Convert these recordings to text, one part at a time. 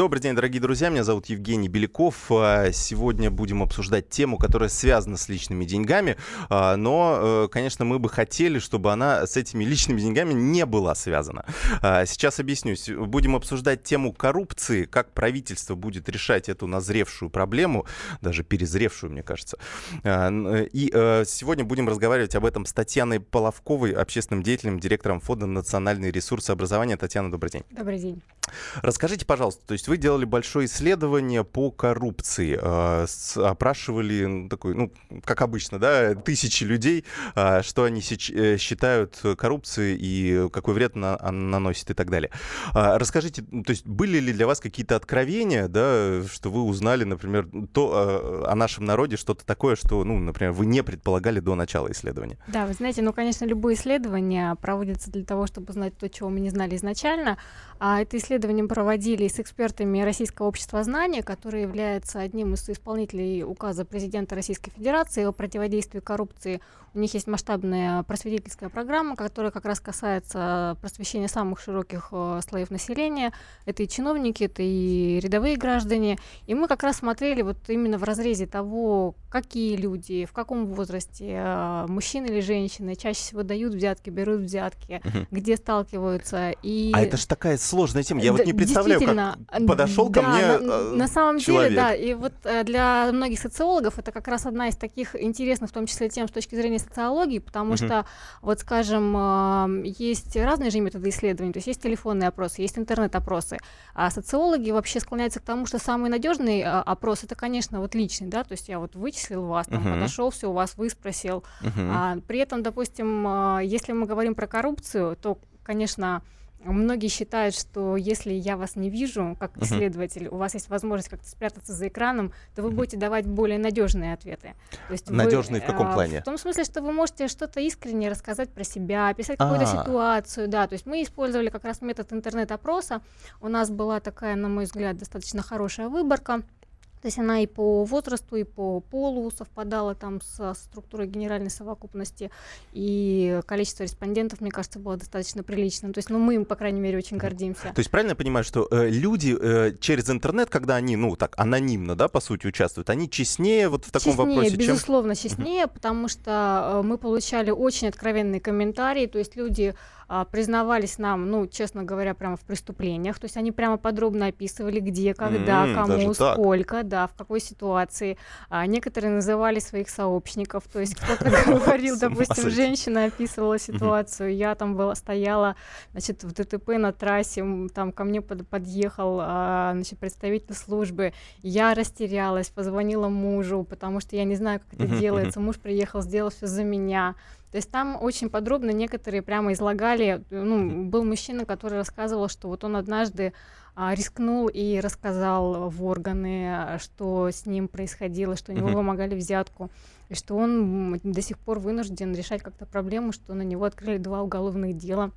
Добрый день, дорогие друзья. Меня зовут Евгений Беляков. А, сегодня будем обсуждать тему, которая связана с личными деньгами. А, но, э, конечно, мы бы хотели, чтобы она с этими личными деньгами не была связана. А, сейчас объяснюсь. Будем обсуждать тему коррупции, как правительство будет решать эту назревшую проблему, даже перезревшую, мне кажется. И э, сегодня будем разговаривать об этом с Татьяной Половковой, общественным деятелем, директором фонда «Национальные ресурсы образования». Татьяна, добрый день. Добрый день. Расскажите, пожалуйста, то есть вы делали большое исследование по коррупции, э, опрашивали, такой, ну, как обычно, да, тысячи людей, э, что они э, считают коррупцией и какой вред она, наносит и так далее. Э, расскажите, то есть были ли для вас какие-то откровения, да, что вы узнали, например, то, о нашем народе, что-то такое, что, ну, например, вы не предполагали до начала исследования? Да, вы знаете, ну, конечно, любые исследования проводятся для того, чтобы узнать то, чего мы не знали изначально, а это исследование проводили с экспертами Российского общества знания, которое является одним из исполнителей указа президента Российской Федерации о противодействии коррупции. У них есть масштабная просветительская программа, которая как раз касается просвещения самых широких э, слоев населения. Это и чиновники, это и рядовые граждане. И мы как раз смотрели вот именно в разрезе того, какие люди, в каком возрасте, э, мужчины или женщины чаще всего дают взятки, берут взятки, угу. где сталкиваются. И... А это же такая сложная тема. Я вот не представляю, как подошел да, ко мне на, э, на самом человек. деле, да. И вот э, для многих социологов это как раз одна из таких интересных, в том числе тем с точки зрения социологии, потому uh-huh. что, вот скажем, э, есть разные же методы исследований, то есть есть телефонные опросы, есть интернет-опросы, а социологи вообще склоняются к тому, что самый надежный опрос это, конечно, вот личный, да, то есть я вот вычислил вас, там, uh-huh. подошел, все у вас выспросил. Uh-huh. А, при этом, допустим, если мы говорим про коррупцию, то, конечно, Многие считают, что если я вас не вижу как исследователь, uh-huh. у вас есть возможность как-то спрятаться за экраном, то вы будете давать более надежные ответы. То есть надежные вы, в каком а, плане? В том смысле, что вы можете что-то искренне рассказать про себя, описать какую-то А-а-а. ситуацию, да. То есть мы использовали как раз метод интернет-опроса. У нас была такая, на мой взгляд, достаточно хорошая выборка. То есть она и по возрасту, и по полу совпадала там со структурой генеральной совокупности, и количество респондентов, мне кажется, было достаточно приличным. То есть, ну, мы им, по крайней мере, очень гордимся. То есть правильно я понимаю, что э, люди э, через интернет, когда они, ну, так, анонимно, да, по сути, участвуют, они честнее вот в таком честнее, вопросе, безусловно, чем... честнее, потому что э, мы получали очень откровенные комментарии, то есть люди а, признавались нам, ну, честно говоря, прямо в преступлениях. То есть они прямо подробно описывали, где, когда, mm, кому, сколько, да, в какой ситуации. А некоторые называли своих сообщников. То есть кто-то говорил, допустим, женщина описывала ситуацию, я там была, стояла, значит, в ДТП на трассе, там ко мне подъехал, а, значит, представитель службы, я растерялась, позвонила мужу, потому что я не знаю, как это делается. Муж приехал, сделал все за меня. То есть там очень подробно некоторые прямо излагали. Ну, был мужчина, который рассказывал, что вот он однажды а, рискнул и рассказал в органы, что с ним происходило, что у него вымогали взятку, и что он до сих пор вынужден решать как-то проблему, что на него открыли два уголовных дела.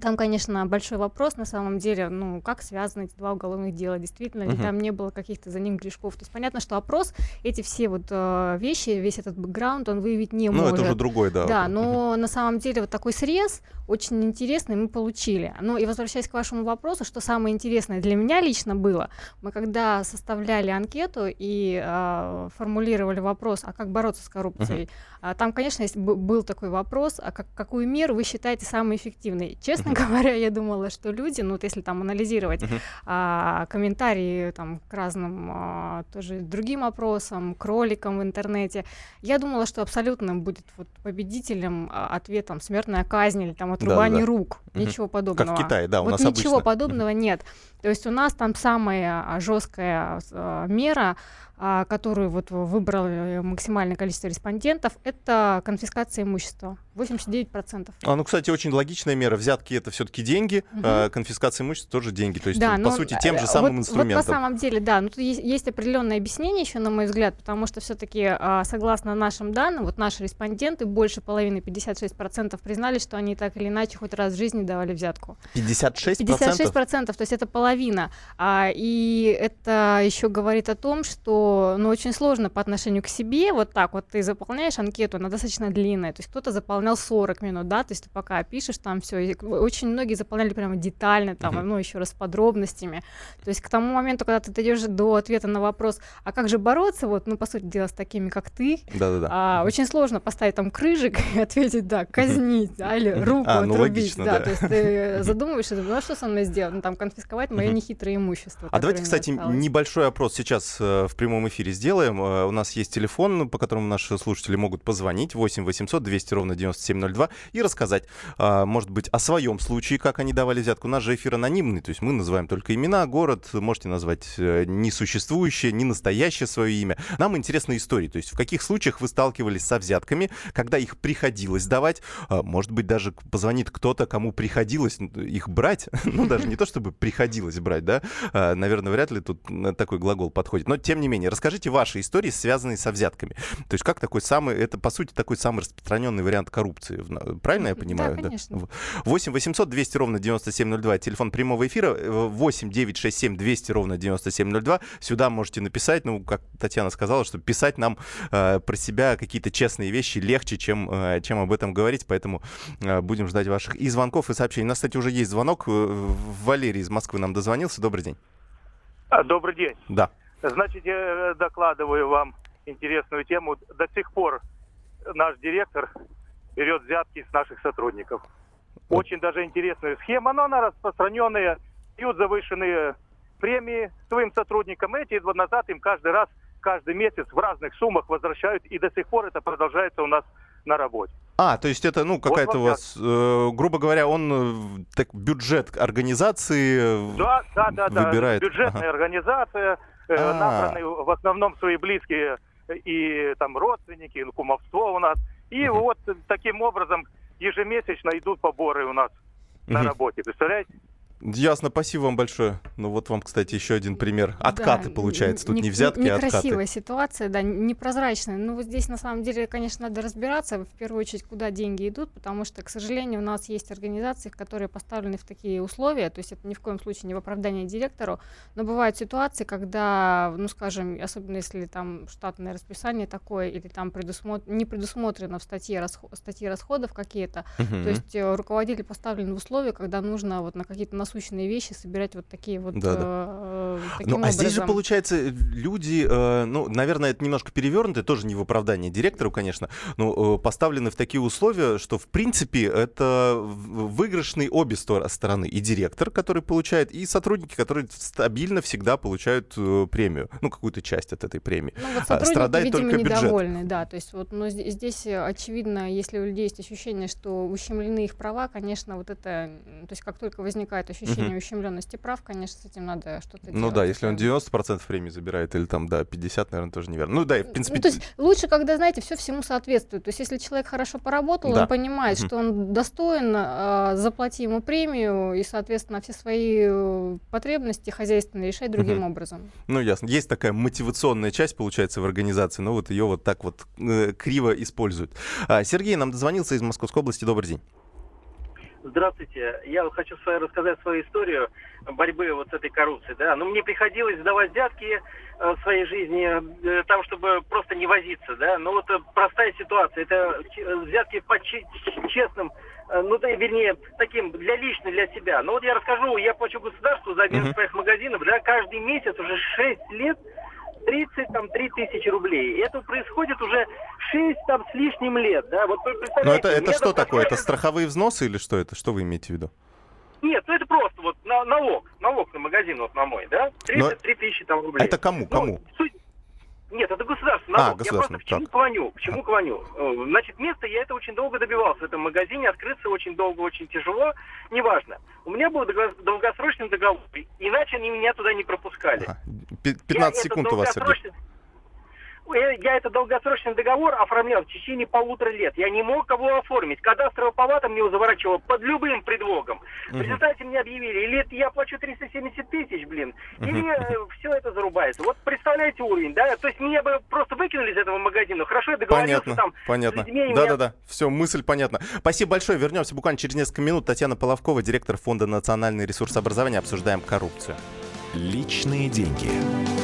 Там, конечно, большой вопрос на самом деле, ну, как связаны эти два уголовных дела, действительно ли uh-huh. там не было каких-то за ним грешков. То есть понятно, что опрос, эти все вот э, вещи, весь этот бэкграунд, он выявить не ну, может. Ну, это уже другой, да. Да, но uh-huh. на самом деле вот такой срез очень интересный мы получили. Ну, и возвращаясь к вашему вопросу, что самое интересное для меня лично было, мы когда составляли анкету и э, формулировали вопрос, а как бороться с коррупцией, uh-huh. там, конечно, есть, был такой вопрос, а как, какую меру вы считаете самой эффективной? Честно uh-huh. говоря, я думала, что люди, ну, вот если там анализировать uh-huh. а, комментарии там, к разным а, тоже другим опросам, кроликам в интернете, я думала, что абсолютно будет вот, победителем а, ответом смертная казнь или там отрубание да, да. рук. Ничего подобного. Как в Китае, да, у вот нас ничего обычно. подобного нет. То есть у нас там самая а, жесткая а, мера а, которую вот выбрало максимальное количество респондентов, это конфискация имущества. 89%. А, ну, кстати, очень логичная мера. Взятки это все-таки деньги, угу. а конфискация имущества тоже деньги. То есть, да, по но, сути, тем же самым вот, инструментом. Вот на самом деле, да. Но тут есть, есть определенное объяснение еще, на мой взгляд, потому что все-таки, а, согласно нашим данным, вот наши респонденты, больше половины, 56% признали, что они так или иначе хоть раз в жизни давали взятку. 56%? 56%, то есть это половина. А, и это еще говорит о том, что ну, очень сложно по отношению к себе, вот так вот ты заполняешь анкету, она достаточно длинная, то есть кто-то заполнял 40 минут, да, то есть ты пока пишешь там все, очень многие заполняли прямо детально, там, uh-huh. ну, еще раз с подробностями, то есть к тому моменту, когда ты дойдешь до ответа на вопрос, а как же бороться, вот, ну, по сути дела, с такими, как ты, Да-да-да. а, очень сложно поставить там крыжик и ответить, да, казнить, да, или руку а, ну, отрубить, логично, да, да, то есть ты задумываешься, ну, а что со мной сделать, ну, там, конфисковать мое нехитрое имущество. А давайте, кстати, небольшой опрос сейчас э, в прямом эфире сделаем. Э, у нас есть телефон, по которому наши слушатели могут позвонить 8 800 200 ровно 9702 и рассказать, э, может быть, о своем случае, как они давали взятку. У нас же эфир анонимный, то есть мы называем только имена, город, можете назвать несуществующее, не настоящее свое имя. Нам интересны истории, то есть в каких случаях вы сталкивались со взятками, когда их приходилось давать, может быть, даже позвонит кто-то, кому приходилось их брать, ну, даже не то, чтобы приходилось брать, да, наверное, вряд ли тут такой глагол подходит. Но, тем не менее, расскажите ваши истории, связанные со взятками. То есть как такой самый, это, по сути, такой самый распространенный вариант коррупции. Правильно я понимаю? Да, конечно. 8 800 200 ровно 9702, телефон прямого эфира, 8 967 200 ровно 9702. Сюда можете написать, ну, как Татьяна сказала, что писать нам э, про себя какие-то честные вещи легче, чем, э, чем об этом говорить, поэтому э, будем ждать ваших и звонков, и сообщений. У нас, кстати, уже есть звонок. Э, Валерий из Москвы нам дозвонился. Добрый день. А, добрый день. Да. Значит, я докладываю вам интересную тему. До сих пор наш директор берет взятки с наших сотрудников. Очень даже интересная схема, но она распространенная. Дают завышенные премии своим сотрудникам. Эти два назад им каждый раз, каждый месяц в разных суммах возвращают. И до сих пор это продолжается у нас на работе. А, то есть это, ну, какая-то вот у вас, э, грубо говоря, он э, так бюджет организации э, да, да, да, выбирает. Да, бюджетная ага. организация, э, а. набраны в основном свои близкие и там родственники, ну, кумовство у нас. И вот таким образом ежемесячно идут поборы у нас на работе. Представляете? Ясно, спасибо вам большое. Ну вот вам, кстати, еще один пример. Откаты, да, получается, тут не, не взятки, не, а откаты. Некрасивая ситуация, да, непрозрачная. Ну вот здесь, на самом деле, конечно, надо разбираться, в первую очередь, куда деньги идут, потому что, к сожалению, у нас есть организации, которые поставлены в такие условия, то есть это ни в коем случае не в оправдание директору, но бывают ситуации, когда, ну скажем, особенно если там штатное расписание такое, или там предусмо... не предусмотрено в статье, расход... статье расходов какие-то, uh-huh. то есть э, руководитель поставлен в условия, когда нужно вот на какие-то насущные вещи собирать вот такие вот да, да. Э, таким ну, а образом. здесь же, получается, люди, э, ну, наверное, это немножко перевернуто, тоже не в оправдании директору, конечно, но э, поставлены в такие условия, что, в принципе, это выигрышные обе стороны. И директор, который получает, и сотрудники, которые стабильно всегда получают э, премию, ну, какую-то часть от этой премии. Ну, вот а сотрудники, Страдает видимо, только бюджет. недовольны, да, то есть вот, но здесь, здесь, очевидно, если у людей есть ощущение, что ущемлены их права, конечно, вот это, то есть как только возникает ощущение угу. ущемленности прав, конечно, с этим надо что-то ну, делать. Ну да, если он 90% премии забирает, или там, да, 50, наверное, тоже неверно. Ну да, в принципе... Ну, то есть лучше, когда, знаете, все всему соответствует. То есть если человек хорошо поработал, да. он понимает, что он достоин, э, заплати ему премию, и, соответственно, все свои э, потребности хозяйственные решать другим образом. Ну ясно. Есть такая мотивационная часть, получается, в организации, но вот ее вот так вот э, криво используют. А, Сергей нам дозвонился из Московской области. Добрый день. Здравствуйте. Я хочу свою, рассказать свою историю борьбы вот с этой коррупцией. Да? Но ну, мне приходилось сдавать взятки э, в своей жизни, э, там, чтобы просто не возиться. Да? Но ну, вот э, простая ситуация. Это взятки по честным, ну, да, вернее, таким для лично, для себя. Но вот я расскажу, я плачу государству за один из своих магазинов, да, каждый месяц уже 6 лет 30, там, 3 тысячи рублей. Это происходит уже 6 там с лишним лет, да. Вот Но это, это что такое? Это страховые взносы или что это? Что вы имеете в виду? Нет, ну это просто вот на, налог, налог на магазин вот на мой, да, 33 тысячи там рублей. Это кому, кому? Ну, суть, нет, это государственный налог. А, я просто к чему клоню? К чему клоню? Э, значит, место я это очень долго добивался. В этом магазине открыться очень долго, очень тяжело. Неважно. У меня был долгосрочный договор. Иначе они меня туда не пропускали. Ага. 15 я секунд у вас, Сергей. Э, я это долгосрочный договор оформлял в течение полутора лет. Я не мог его оформить. Кадастровая палата мне его заворачивала под любым предлогом. В результате мне объявили, или я плачу 370 тысяч, блин, или э, все это зарубается. Вот представляете уровень, да? То есть меня бы просто выкинули из этого магазина. Хорошо, я договорился Понятно, там понятно. с людьми, и меня Да-да-да, все, мысль понятна. Спасибо большое. Вернемся буквально через несколько минут. Татьяна Половкова, директор Фонда национальный ресурс образования. Обсуждаем коррупцию. Личные деньги.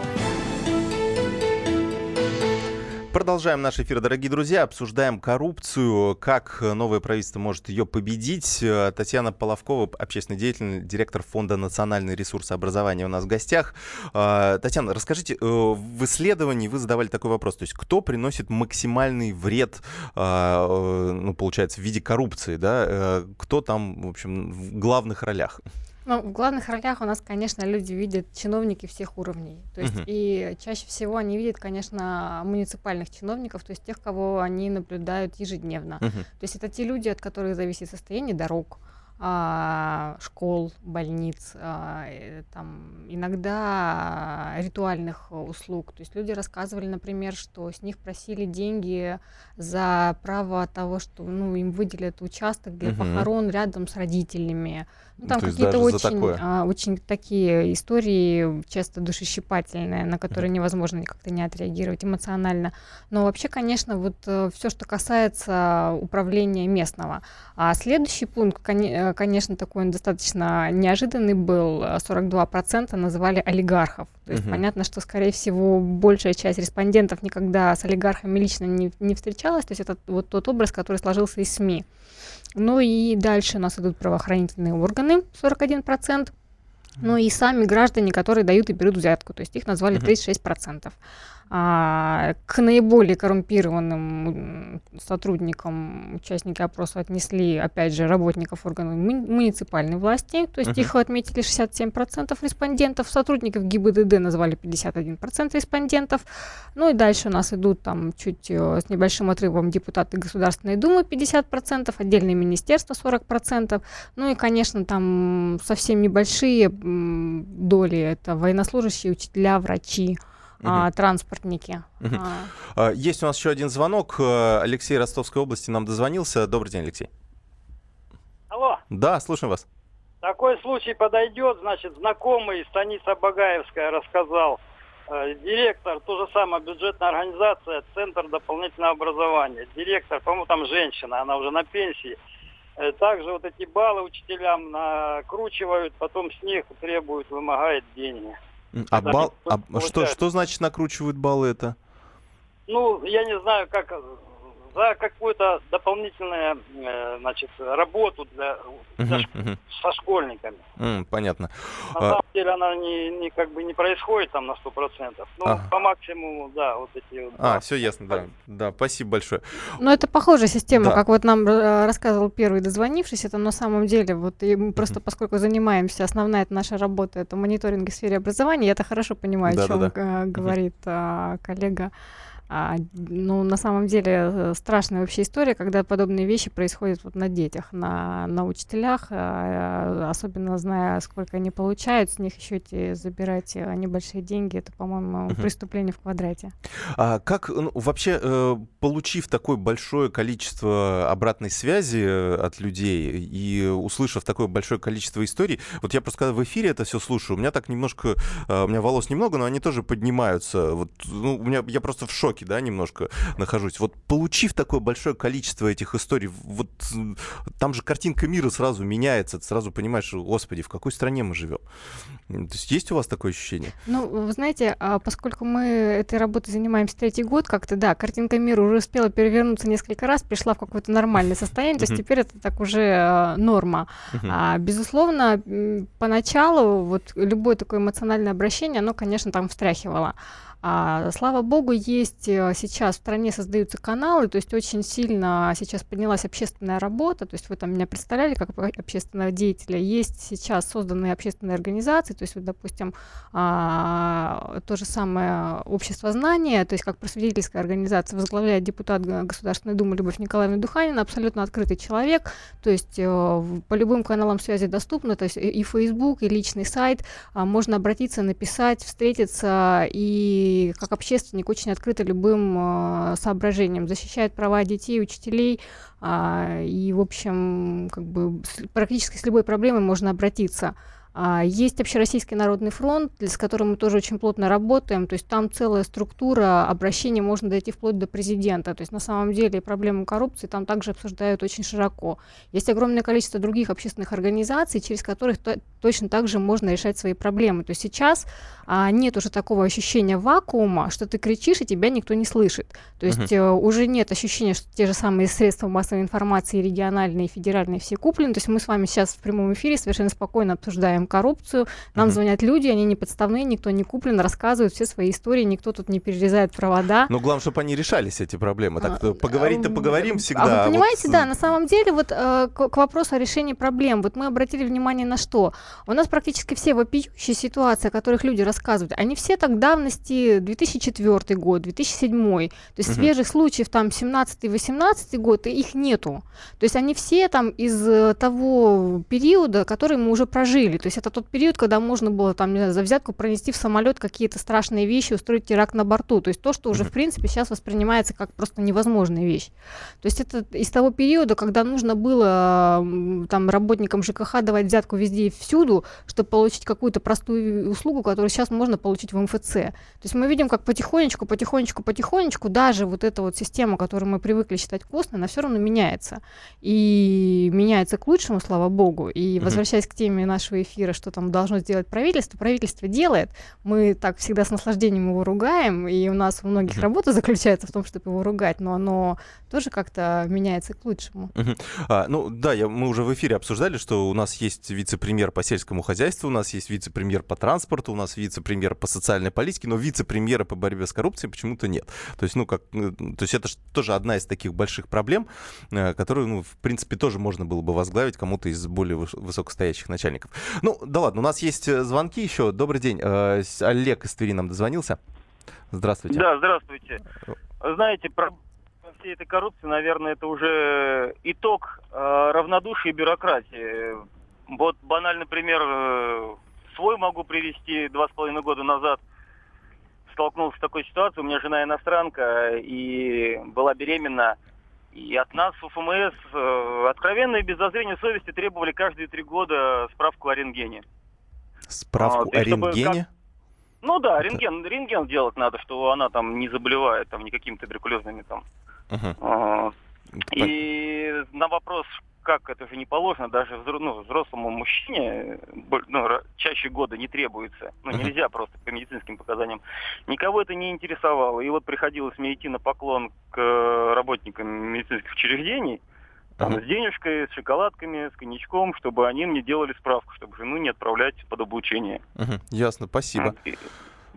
Продолжаем наш эфир, дорогие друзья. Обсуждаем коррупцию, как новое правительство может ее победить. Э, Татьяна Половкова, общественный деятель, директор Фонда национальный ресурс образования у нас в гостях. Э, Татьяна, расскажите, э, в исследовании вы задавали такой вопрос, то есть кто приносит максимальный вред, ну, получается, в виде коррупции, да? Кто там, в общем, в главных ролях? Ну, в главных ролях у нас, конечно, люди видят чиновники всех уровней. То есть Мгм. и чаще всего они видят, конечно, муниципальных чиновников, то есть тех, кого они наблюдают ежедневно. Мгм. То есть это те люди, от которых зависит состояние дорог, а, школ, больниц, а, э, там, иногда ритуальных услуг. То есть люди рассказывали, например, что с них просили деньги за право того, что ну, им выделят участок для Мгм. похорон рядом с родителями. Ну, там какие-то очень, а, очень такие истории, часто душещипательные, на которые невозможно как-то не отреагировать эмоционально. Но вообще, конечно, вот все, что касается управления местного. А следующий пункт, коне- э, конечно, такой он достаточно неожиданный был. э, 42% называли олигархов. То есть Мгм. понятно, что, скорее всего, большая часть респондентов никогда с олигархами лично не, не встречалась. То есть это вот тот образ, который сложился из СМИ. Ну и дальше у нас идут правоохранительные органы, 41%. Ну и сами граждане, которые дают и берут взятку, то есть их назвали Мгм. 36%. А, к наиболее коррумпированным сотрудникам участники опроса отнесли, опять же, работников органов муни- муниципальной власти, то есть Мгм. их отметили 67% респондентов, сотрудников ГИБДД назвали 51% респондентов. Ну и дальше у нас идут там чуть э, с небольшим отрывом депутаты Государственной Думы 50%, отдельные министерства 40%, ну и, конечно, там совсем небольшие доли, это военнослужащие, учителя, врачи, а, транспортники. А, А, Есть у нас еще один звонок. Э, Алексей Ростовской области нам дозвонился. Добрый день, Алексей. Алло, Да, слушаем вас. такой случай подойдет, значит, знакомый Станица Багаевская рассказал. Э, Директор, то же самое, бюджетная организация, Центр дополнительного образования. Директор, по-моему, там женщина, она уже на пенсии. Э, Также вот эти баллы учителям накручивают, потом с них требуют, вымогают деньги. А, бал- а что, что значит накручивают баллы это? Ну, я не знаю, как за какую-то дополнительную, э, значит, работу для, для со школьниками. М, Понятно. На А- самом деле она не, не как бы не происходит там на сто процентов. Ну, Ага. по максимуму, да, вот эти вот. А, да. все ясно, да. Да, спасибо большое. Ну, это похожая система, Да. как вот нам э, рассказывал первый дозвонившийся, это на самом деле, вот и мы просто поскольку занимаемся, основная это наша работа, это мониторинг в сфере образования, я это хорошо понимаю, о чем Да-да-да. э, говорит а, коллега. А, ну, на самом деле, э, страшная вообще история, когда подобные вещи происходят вот на детях, на, на учителях, э, особенно зная, сколько они получают, с них еще эти забирать э, небольшие деньги, это, по-моему, преступление в квадрате. А как ну, вообще, э, получив такое большое количество обратной связи от людей и услышав такое большое количество историй, вот я просто когда в эфире это все слушаю, у меня так немножко, у меня волос немного, но они тоже поднимаются. Вот, ну, у меня, я просто в шоке, да, немножко нахожусь. Вот получив такое большое количество этих историй, вот м, там же картинка мира сразу меняется, ты сразу понимаешь, господи, в какой стране мы живем. То есть есть у вас такое ощущение? Ну, вы знаете, а, поскольку мы этой работой занимаемся третий год, как-то, да, картинка мира уже успела перевернуться несколько раз, пришла в какое-то нормальное состояние, то есть теперь это так уже а, норма. А, безусловно, поначалу вот любое такое эмоциональное обращение, оно, конечно, там встряхивало. А, слава богу, есть э, сейчас в стране создаются каналы, то есть очень сильно сейчас поднялась общественная работа, то есть вы там меня представляли как общественного деятеля, есть сейчас созданные общественные организации, то есть вот, допустим, а, то же самое общество знания, то есть как просветительская организация возглавляет депутат Государственной Думы Любовь Николаевна Духанина, абсолютно открытый человек, то есть э, по любым каналам связи доступно, то есть и Facebook, и личный сайт, а, можно обратиться, написать, встретиться и как общественник очень открыто любым э, соображениям, защищает права детей, учителей, э, и, в общем, как бы практически с любой проблемой можно обратиться. А, есть Общероссийский народный фронт, с которым мы тоже очень плотно работаем. То есть там целая структура обращения, можно дойти вплоть до президента. То есть на самом деле проблему коррупции там также обсуждают очень широко. Есть огромное количество других общественных организаций, через которых то, точно так же можно решать свои проблемы. То есть сейчас а, нет уже такого ощущения вакуума, что ты кричишь, и тебя никто не слышит. То есть uh-huh. уже нет ощущения, что те же самые средства массовой информации, региональные, федеральные, все куплены. То есть мы с вами сейчас в прямом эфире совершенно спокойно обсуждаем обсуждаем коррупцию, нам угу. звонят люди, они не подставные, никто не куплен, рассказывают все свои истории, никто тут не перерезает провода. Но главное, чтобы они решались, эти проблемы. Так а, поговорить-то а, поговорим всегда. А вы понимаете, вот... да, на самом деле, вот э, к, к вопросу о решении проблем, вот мы обратили внимание на что? У нас практически все вопиющие ситуации, о которых люди рассказывают, они все так давности 2004 год, 2007, то есть угу. свежих случаев там 17-18 год, и их нету. То есть они все там из э, того периода, который мы уже прожили. То есть это тот период, когда можно было там, не знаю, за взятку пронести в самолет какие-то страшные вещи, устроить теракт на борту. То есть то, что уже, в принципе, сейчас воспринимается как просто невозможная вещь. То есть это из того периода, когда нужно было там работникам ЖКХ давать взятку везде и всюду, чтобы получить какую-то простую услугу, которую сейчас можно получить в МФЦ. То есть мы видим, как потихонечку, потихонечку, потихонечку даже вот эта вот система, которую мы привыкли считать костной, она все равно меняется. И меняется к лучшему, слава богу. И возвращаясь к теме нашего эфира, эфира, что там должно сделать правительство. Правительство делает. Мы так всегда с наслаждением его ругаем, и у нас у многих mm-hmm. работа заключается в том, чтобы его ругать, но оно тоже как-то меняется к лучшему. Mm-hmm. А, ну да, я, мы уже в эфире обсуждали, что у нас есть вице-премьер по сельскому хозяйству, у нас есть вице-премьер по транспорту, у нас вице-премьер по социальной политике, но вице-премьера по борьбе с коррупцией почему-то нет. То есть, ну, как, э, то есть это тоже одна из таких больших проблем, э, которую, ну, в принципе, тоже можно было бы возглавить кому-то из более высокостоящих начальников. Ну, да ладно, у нас есть э, звонки еще. Добрый день. Э, Олег из Твери нам дозвонился. Здравствуйте. Да, здравствуйте. Знаете, про всей этой коррупции, наверное, это уже итог э, равнодушия и бюрократии. Вот банальный пример э, свой могу привести. Два с половиной года назад столкнулся с такой ситуацией. У меня жена иностранка и была беременна. И от нас в ФМС э, откровенно и без зазрения совести требовали каждые три года справку о рентгене. Справку а, о рентгене? Как... Ну да, рентген, рентген делать надо, что она там не заболевает там никакими туберкулезными там. Uh-huh. А, и на вопрос, как это же не положено, даже ну, взрослому мужчине ну, чаще года не требуется. Ну, нельзя просто по медицинским показаниям. Никого это не интересовало. И вот приходилось мне идти на поклон к э, работникам медицинских учреждений, там, с денежкой, с шоколадками, с коньячком, чтобы они мне делали справку, чтобы жену не отправлять под обучение. Ясно, спасибо.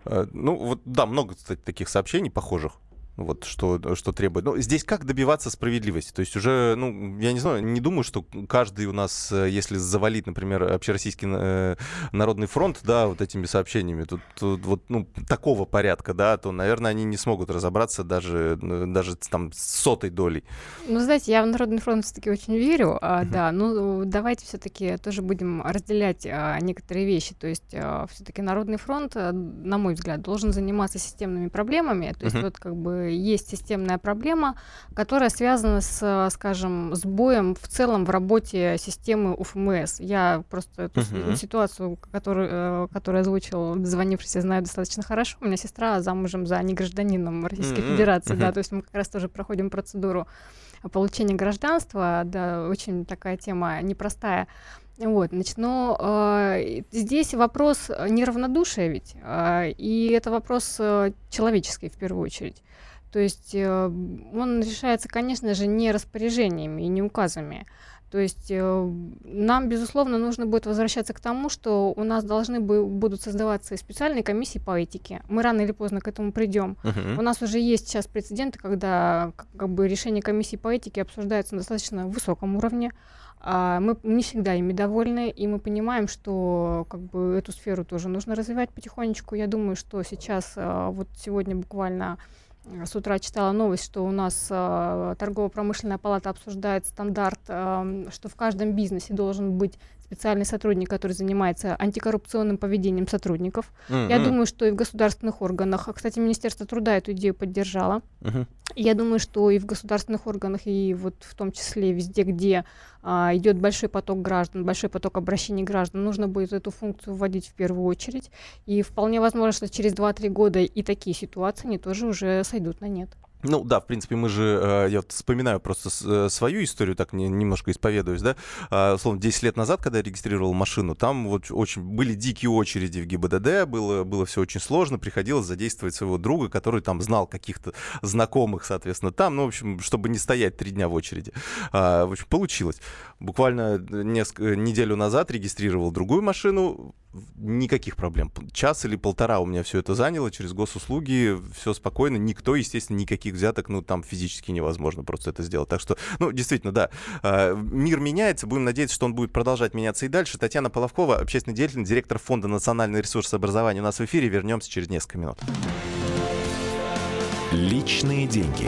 Uh, ну, вот, да, много, кстати, таких сообщений похожих вот что, что требует. Но здесь как добиваться справедливости? То есть уже, ну, я не знаю, не думаю, что каждый у нас, э, если завалить, например, Общероссийский э, народный фронт, да, вот этими сообщениями, тут, тут вот, ну, такого порядка, да, то, наверное, они не смогут разобраться даже, э, даже там с сотой долей. Ну, знаете, я в Народный фронт все-таки очень верю, а, uh-huh. да, ну, давайте все-таки тоже будем разделять а, некоторые вещи, то есть а, все-таки Народный фронт, на мой взгляд, должен заниматься системными проблемами, то есть uh-huh. вот как бы есть системная проблема, которая связана с, скажем, сбоем в целом в работе системы УФМС. Я просто эту uh-huh. ситуацию, которую, э, которую озвучил звонившийся, знаю достаточно хорошо. У меня сестра замужем за негражданином Российской uh-huh. Федерации, uh-huh. да, то есть мы как раз тоже проходим процедуру получения гражданства, да, очень такая тема непростая. Вот, значит, но э, здесь вопрос неравнодушия ведь, э, и это вопрос э, человеческий в первую очередь. То есть э, он решается, конечно же, не распоряжениями и не указами. То есть э, нам, безусловно, нужно будет возвращаться к тому, что у нас должны будут создаваться специальные комиссии по этике. Мы рано или поздно к этому придем. Uh-huh. У нас уже есть сейчас прецеденты, когда как бы решение комиссии по этике обсуждается на достаточно высоком уровне. А мы не всегда ими довольны, и мы понимаем, что как бы эту сферу тоже нужно развивать потихонечку. Я думаю, что сейчас, а, вот сегодня буквально с утра читала новость, что у нас э, торгово-промышленная палата обсуждает стандарт, э, что в каждом бизнесе должен быть специальный сотрудник, который занимается антикоррупционным поведением сотрудников. Mm-hmm. Я думаю, что и в государственных органах, кстати, Министерство труда эту идею поддержало. Mm-hmm. Я думаю, что и в государственных органах, и вот в том числе везде, где а, идет большой поток граждан, большой поток обращений граждан, нужно будет эту функцию вводить в первую очередь. И вполне возможно, что через 2-3 года и такие ситуации, они тоже уже сойдут на нет. Ну да, в принципе, мы же, э, я вот вспоминаю просто э, свою историю, так немножко исповедуюсь, да, а, условно, 10 лет назад, когда я регистрировал машину, там вот очень были дикие очереди в ГИБДД, было, было все очень сложно, приходилось задействовать своего друга, который там знал каких-то знакомых, соответственно, там, ну, в общем, чтобы не стоять три дня в очереди. А, в общем, получилось. Буквально несколько, неделю назад регистрировал другую машину, никаких проблем. Час или полтора у меня все это заняло через госуслуги, все спокойно, никто, естественно, никаких взяток, ну, там физически невозможно просто это сделать. Так что, ну, действительно, да, а, мир меняется, будем надеяться, что он будет продолжать меняться и дальше. Татьяна Половкова, общественный деятель, директор Фонда национальный ресурс образования у нас в эфире. Вернемся через несколько минут. Личные деньги.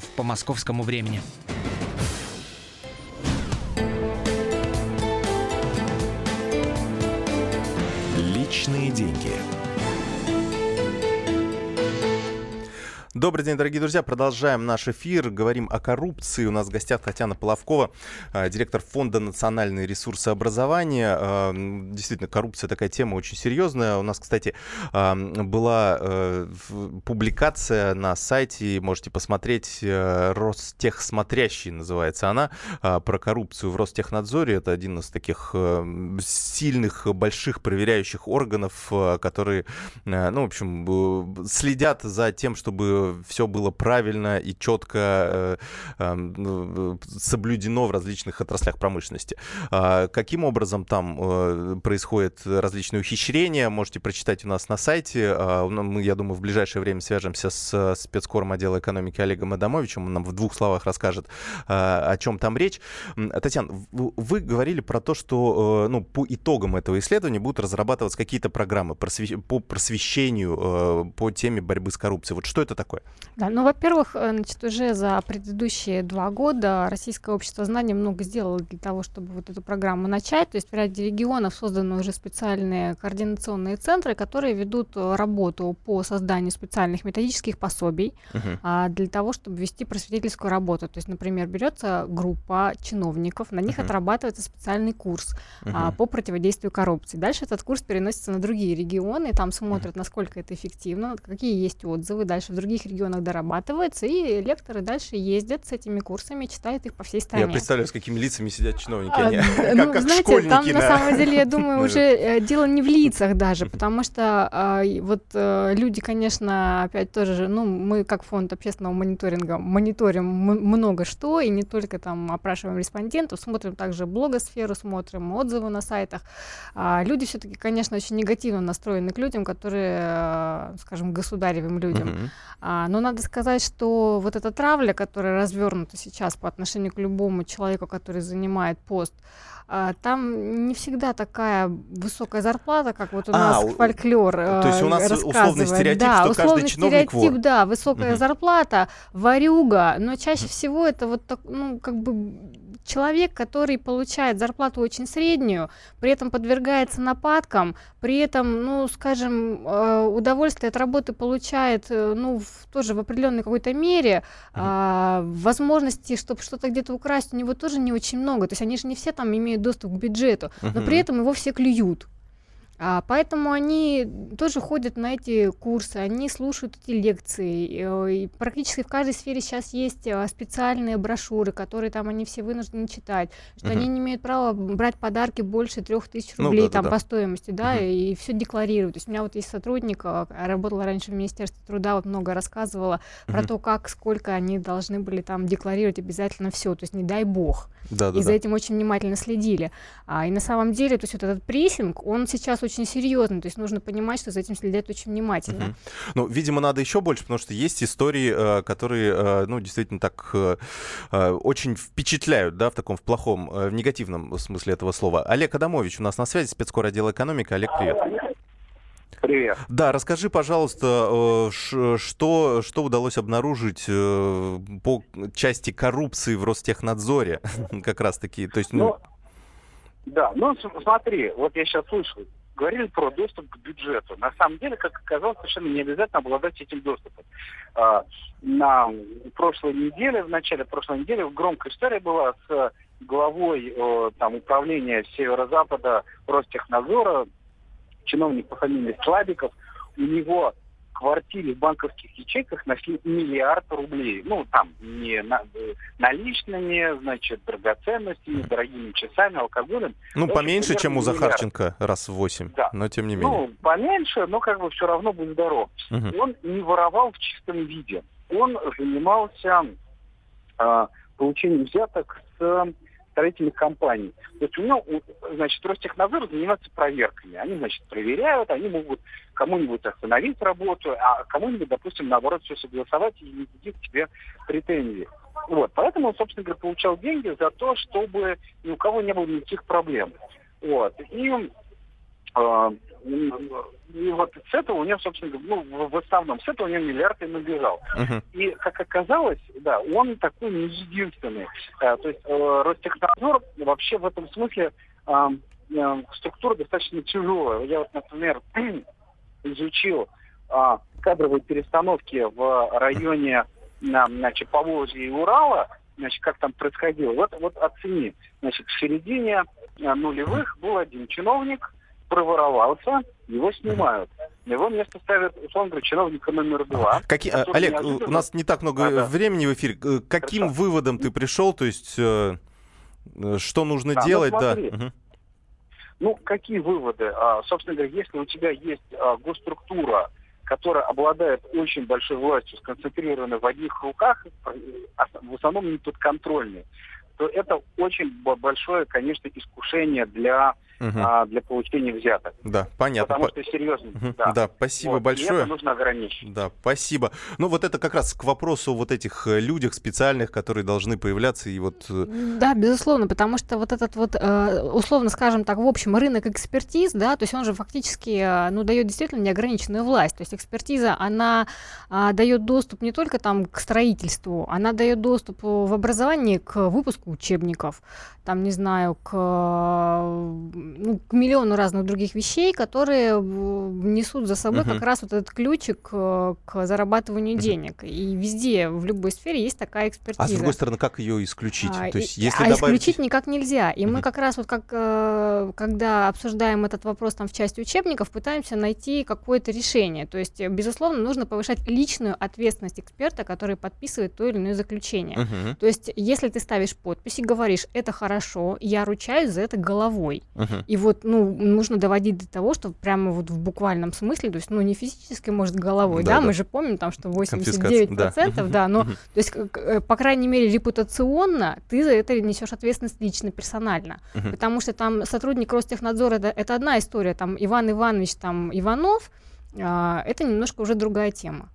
часов по московскому времени. Личные деньги. Добрый день, дорогие друзья. Продолжаем наш эфир. Говорим о коррупции. У нас в гостях Татьяна Половкова, э, директор Фонда национальные ресурсы образования. Э, действительно, коррупция такая тема очень серьезная. У нас, кстати, э, была публикация на сайте, можете посмотреть, Ростехсмотрящий называется она, про коррупцию в Ростехнадзоре. Это один из таких сильных, больших проверяющих органов, которые, ну, в общем, следят за тем, чтобы все было правильно и четко э, ну, соблюдено в различных отраслях промышленности. А каким образом там э, происходят различные ухищрения, можете прочитать у нас на сайте. А, мы, я думаю, в ближайшее время свяжемся с спецкором отдела экономики Олегом Адамовичем. Он нам в двух словах расскажет, а, о чем там речь. Татьяна, вы говорили про то, что э, ну, по итогам этого исследования будут разрабатываться какие-то программы по просвещению по теме борьбы с коррупцией. Вот что это такое? Такое? Да, ну, во-первых, э, значит, уже за предыдущие два года Российское общество знаний много сделало для того, чтобы вот эту программу начать. То есть в ряде регионов созданы уже специальные координационные центры, которые ведут э, работу по созданию специальных методических пособий uh-huh. а, для того, чтобы вести просветительскую работу. То есть, например, берется группа чиновников, на них uh-huh. отрабатывается специальный курс uh-huh. а, по противодействию коррупции. Дальше этот курс переносится на другие регионы, там смотрят, uh-huh. насколько это эффективно, какие есть отзывы. Дальше в других регионах дорабатывается, и лекторы дальше ездят с этими курсами, читают их по всей стране. Я представляю, с какими лицами сидят чиновники. А, ну, как, знаете, там на... самом деле, я думаю, уже э, дело не в лицах даже, потому что а, вот э, люди, конечно, опять тоже, ну, мы как фонд общественного мониторинга мониторим много что, и не только там опрашиваем респондентов, смотрим также блогосферу, смотрим отзывы на сайтах. А, люди все-таки, конечно, очень негативно настроены к людям, которые, э, скажем, государевым людям. А, но надо сказать, что вот эта травля, которая развернута сейчас по отношению к любому человеку, который занимает пост, а, там не всегда такая высокая зарплата, как вот у а, нас фольклор То есть у нас условный стереотип, да, что каждый чиновник стереотип, вор. да, высокая угу. зарплата, варюга, но чаще всего это вот так, ну, как бы человек, который получает зарплату очень среднюю, при этом подвергается нападкам, при этом, ну, скажем, э, удовольствие от работы получает, э, ну, в, тоже в определенной какой-то мере, э, возможности, чтобы что-то где-то украсть, у него тоже не очень много. То есть они же не все там имеют доступ к бюджету, но при этом его все клюют. А, поэтому они тоже ходят на эти курсы, они слушают эти лекции. И практически в каждой сфере сейчас есть э, специальные брошюры, которые там они все вынуждены читать, что uh-huh. они не имеют права брать подарки больше трех тысяч ну рублей ну, да, там да, по стоимости, да, uh-huh. и все декларируют. То есть у меня вот есть сотрудник, э, работала раньше в Министерстве труда, вот много рассказывала uh-huh. про то, как, сколько они должны были там декларировать обязательно все. То есть не дай бог. Да, да, и за этим очень внимательно следили. А, и на самом деле, то есть вот этот прессинг, он сейчас очень серьезный, то есть нужно понимать, что за этим следят очень внимательно. Угу. Ну, видимо, надо еще больше, потому что есть истории, э, которые, э, ну, действительно так э, очень впечатляют, да, в таком в плохом, в негативном смысле этого слова. Олег Адамович у нас на связи, спецкор отдела экономики. Олег, привет. Привет. Да, расскажи, пожалуйста, что, что удалось обнаружить по части коррупции в Ростехнадзоре, как раз таки, то есть, ну... ну да, ну смотри, вот я сейчас слышу, говорили про доступ к бюджету. На самом деле, как оказалось, совершенно не обязательно обладать этим доступом. А, на прошлой неделе, в начале прошлой недели, громкая история была с главой там, управления северо-запада Ростехнадзора, чиновник по фамилии Слабиков. У него квартире в банковских ячейках нашли миллиард рублей. Ну, там, не на, наличными, значит, драгоценностями, дорогими часами, алкоголем. Ну, Это поменьше, чем у Захарченко, миллиард. раз в восемь, да. но тем не менее. Ну, поменьше, но как бы все равно будь здоров. Угу. Он не воровал в чистом виде. Он занимался э, получением взяток с строительных компаний. То есть у него, значит, Ростехнадзор занимается проверками. Они, значит, проверяют, они могут кому-нибудь остановить работу, а кому-нибудь, допустим, наоборот, все согласовать и не будет тебе претензий. Вот, поэтому он, собственно говоря, получал деньги за то, чтобы ни у кого не было никаких проблем. Вот. И и вот с этого у него, собственно, ну, в основном, с этого у него миллиард и набежал. Uh-huh. И, как оказалось, да, он такой не единственный. А, то есть э, Ростехнадзор вообще в этом смысле э, э, структура достаточно тяжелая. Я вот, например, изучил э, кадровые перестановки в районе на, значит, Поволжья и Урала, значит, как там происходило. Вот, вот оцени. Значит, в середине нулевых был один чиновник, проворовался, его снимают. На его место ставят, условно говоря, чиновника номер два. Какие, Олег, неожиданно... у нас не так много а, да. времени в эфире. Э, каким Хорошо. выводом ты пришел? То есть, э, э что нужно да, ну делать? Ну, да. Угу. Ну, какие выводы? А, собственно говоря, если у тебя есть а, госструктура, которая обладает очень большой властью, сконцентрированной в одних руках, а, в основном не подконтрольной, то это очень большое, конечно, искушение для угу. а, для получения взяток. Да, понятно. Потому что серьезно. Угу. Да. да, спасибо вот. большое. И это нужно ограничить. Да, спасибо. Ну вот это как раз к вопросу вот этих э, людях специальных, которые должны появляться и вот... Э, да, безусловно, потому что вот этот вот, э, условно скажем так, в общем, рынок экспертиз, да, то есть он же фактически, ну, дает действительно неограниченную власть. То есть экспертиза, она а, дает доступ не только там к строительству, она дает доступ в образовании к выпуску учебников, там, не знаю, к ну, к миллиону разных других вещей, которые несут за собой uh-huh. как раз вот этот ключик к, к зарабатыванию uh-huh. денег. И везде, в любой сфере есть такая экспертиза. А с другой стороны, как ее исключить? А, То есть, если а добавить... исключить никак нельзя. И uh-huh. мы как раз вот как, э, когда обсуждаем этот вопрос там в части учебников, пытаемся найти какое-то решение. То есть, безусловно, нужно повышать личную ответственность эксперта, который подписывает то или иное заключение. Uh-huh. То есть, если ты ставишь подпись и говоришь, это хорошо, я ручаюсь за это головой. Uh-huh. И вот, ну, нужно доводить до того, что прямо вот в буквальном смысле, то есть, ну, не физически, может, головой, да, да, да. мы же помним там, что 89%, да, да но, то есть, по крайней мере, репутационно ты за это несешь ответственность лично, персонально, потому что там сотрудник Ростехнадзора, это, это одна история, там, Иван Иванович, там, Иванов, это немножко уже другая тема.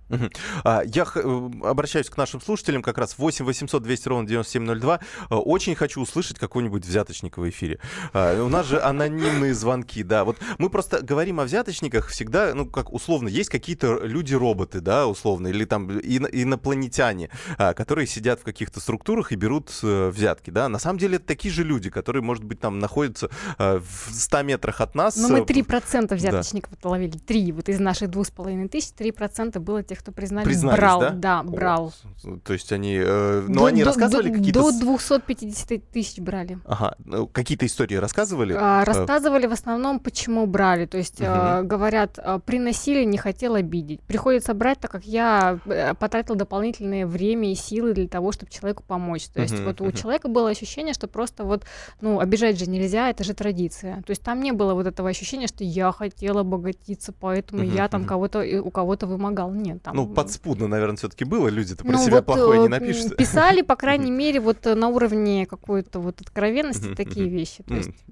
А, я э, обращаюсь к нашим слушателям, как раз 8 800 200 ровно 9702. А, очень хочу услышать какой-нибудь взяточник в эфире. У нас же анонимные звонки, да. Вот мы просто говорим о взяточниках всегда, ну, как условно, есть какие-то люди-роботы, да, условно, или там инопланетяне, которые сидят в каких-то структурах и берут э, взятки, да. На самом деле это такие же люди, которые, может быть, там находятся в 100 метрах от нас. Но мы 3% взяточников да. отловили. 3 вот из наших двух с половиной тысяч, три процента было тех, кто признали, Признались, брал. Да, да брал. О, то есть они, э, ну, до, они до, рассказывали какие-то... До 250 тысяч брали. Ага, ну, какие-то истории рассказывали? А, рассказывали в основном, почему брали. То есть угу. э, говорят, э, приносили, не хотел обидеть. Приходится брать, так как я э, потратил дополнительное время и силы для того, чтобы человеку помочь. То есть угу, вот угу. у человека было ощущение, что просто вот, ну, обижать же нельзя, это же традиция. То есть там не было вот этого ощущения, что я хотела обогатиться, поэтому угу, я там кого-то у кого-то вымогал. Нет, там... Ну, подспудно, наверное, все-таки было. Люди-то про ну, себя вот, плохое не э, напишут. Писали, по крайней мере, вот э, на уровне какой-то вот откровенности такие вещи.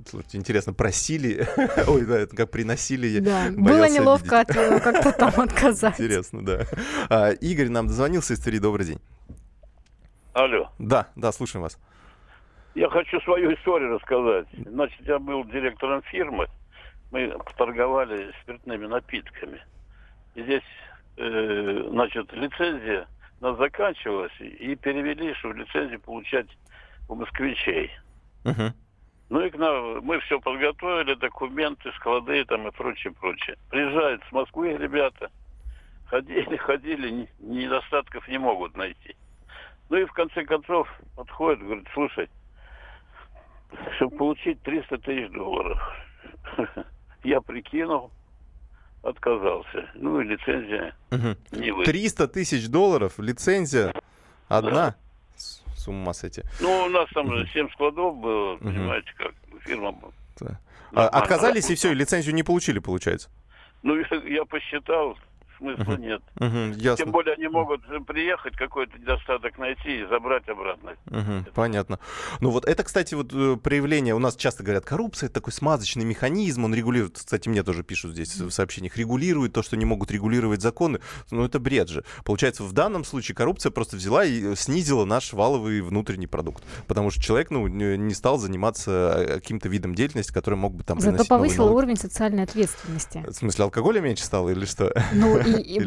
Слушайте, интересно, просили, ой, да, это как приносили. Да, было неловко от как-то там отказать. Интересно, да. А, Игорь нам дозвонился из Твери. Добрый день. Алло. Да, да, слушаем вас. Я хочу свою историю рассказать. Значит, я был директором фирмы. Мы торговали спиртными напитками. И здесь, э, значит, лицензия у нас заканчивалась, и перевели, чтобы лицензию получать у москвичей. Uh-huh. Ну и к нам, мы все подготовили, документы, склады там и прочее, прочее. Приезжают с Москвы ребята, ходили, ходили, недостатков не могут найти. Ну и в конце концов подходит, говорит, слушай, чтобы получить 300 тысяч долларов. Я прикинул, отказался. Ну и лицензия угу. не вы. 300 тысяч долларов, лицензия одна? Да. С ума сойти. Ну, у нас там же 7 складов было, понимаете, как фирма была. Да. Отказались и все, и лицензию не получили, получается? Ну, я, я посчитал, смысла uh-huh. нет. Uh-huh, ясно. Тем более они могут приехать, какой-то недостаток найти и забрать обратно. Uh-huh, понятно. Ну вот это, кстати, вот э, проявление, у нас часто говорят, коррупция это такой смазочный механизм, он регулирует, кстати, мне тоже пишут здесь в сообщениях, регулирует то, что не могут регулировать законы. Ну это бред же. Получается, в данном случае коррупция просто взяла и снизила наш валовый внутренний продукт. Потому что человек, ну, не стал заниматься э, каким-то видом деятельности, который мог бы там Зато повысил уровень социальной ответственности. В смысле, алкоголя меньше стало или что? Ну, и, и,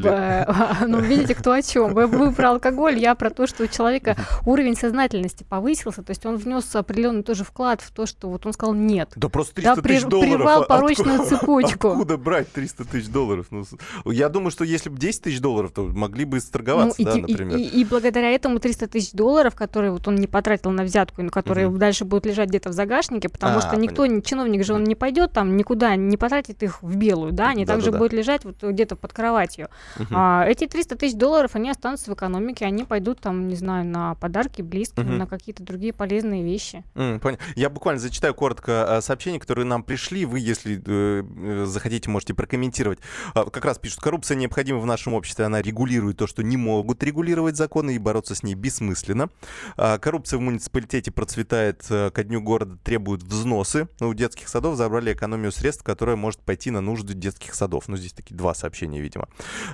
ну, видите, кто о чем. Вы, вы про алкоголь, я про то, что у человека уровень сознательности повысился, то есть он внес определенный тоже вклад в то, что вот он сказал нет. Да просто 300 да, тысяч долларов. Прервал порочную откуда, цепочку. Откуда брать 300 тысяч долларов? Ну, я думаю, что если бы 10 тысяч долларов, то могли бы сторговаться, ну, да, и, например. И, и, и благодаря этому 300 тысяч долларов, которые вот он не потратил на взятку, и которые угу. дальше будут лежать где-то в загашнике, потому а, что никто, понятно. чиновник же он не пойдет там никуда, не потратит их в белую, да, они да, также да, будут да. лежать вот где-то под кроватью. Угу. А, эти 300 тысяч долларов, они останутся в экономике, они пойдут там, не знаю, на подарки близким, угу. на какие-то другие полезные вещи. Mm, понятно. Я буквально зачитаю коротко а, сообщения, которые нам пришли. Вы, если э, э, захотите, можете прокомментировать. А, как раз пишут, коррупция необходима в нашем обществе, она регулирует то, что не могут регулировать законы, и бороться с ней бессмысленно. А, коррупция в муниципалитете процветает а, ко дню города, требует взносы. У детских садов забрали экономию средств, которая может пойти на нужды детских садов. Ну, здесь такие два сообщения, видимо.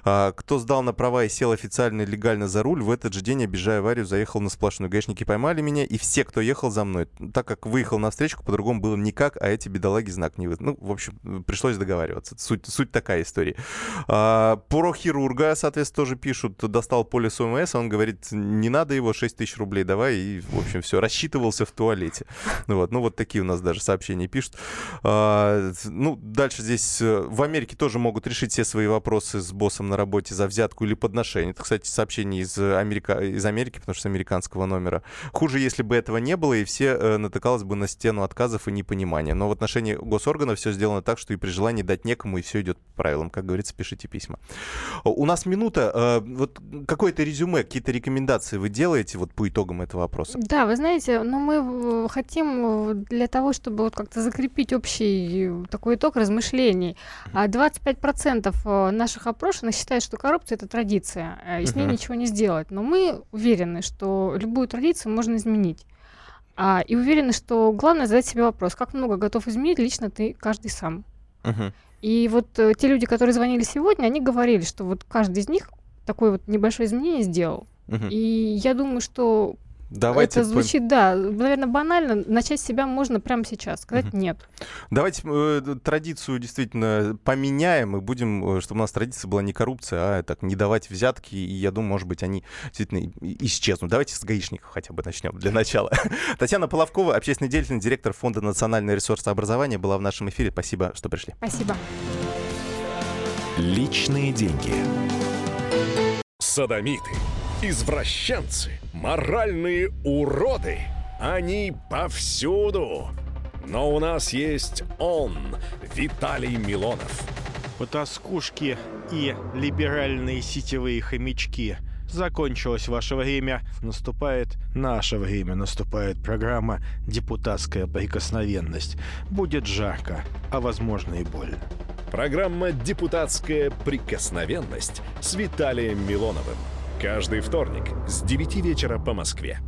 А, кто сдал на права и сел официально и легально за руль, в этот же день, обижая аварию, заехал на сплошную. Гаишники поймали меня, и все, кто ехал за мной. Так как выехал на встречку, по-другому было никак, а эти бедолаги знак не вы. Ну, в общем, пришлось договариваться. Суть, суть такая история. А, про хирурга, соответственно, тоже пишут. Достал полис ОМС, он говорит, не надо его, 6 тысяч рублей давай. И, в общем, все, рассчитывался в туалете. Ну вот, ну вот такие у нас даже сообщения пишут. А, ну, дальше здесь э, в Америке тоже могут решить все свои вопросы с боссом на работе за взятку или подношение. Это, кстати, сообщение из, Америка, из Америки, потому что с американского номера. Хуже, если бы этого не было, и все э, натыкалось бы на стену отказов и непонимания. Но в отношении госорганов все сделано так, что и при желании дать некому, и все идет по правилам. Как говорится, пишите письма. У нас минута. Э, вот какое-то резюме, какие-то рекомендации вы делаете вот по итогам этого опроса? Да, вы знаете, но мы хотим для того, чтобы вот как-то закрепить общий такой итог размышлений. 25% а наших опрошенных считают, что коррупция это традиция, э, и с ней uh-huh. ничего не сделать. Но мы уверены, что любую традицию можно изменить. А, и уверены, что главное задать себе вопрос, как много готов изменить лично ты, каждый сам. Uh-huh. И вот э, те люди, которые звонили сегодня, они говорили, что вот каждый из них такое вот небольшое изменение сделал. Угу. И я думаю, что Давайте это звучит, да, наверное, банально. Начать с себя можно прямо сейчас, сказать угу. нет. Давайте э, традицию действительно поменяем и будем, э, чтобы у нас традиция была не коррупция, а так не давать взятки. И я думаю, может быть, они действительно исчезнут. Давайте с гаишников хотя бы начнем для начала. Татьяна Половкова, общественный деятель, директор Фонда национального ресурсообразования, была в нашем эфире. Спасибо, что пришли. Спасибо. Личные деньги. Садомиты извращенцы, моральные уроды. Они повсюду. Но у нас есть он, Виталий Милонов. Потаскушки и либеральные сетевые хомячки. Закончилось ваше время, наступает наше время, наступает программа «Депутатская прикосновенность». Будет жарко, а возможно и больно. Программа «Депутатская прикосновенность» с Виталием Милоновым. Каждый вторник с 9 вечера по Москве.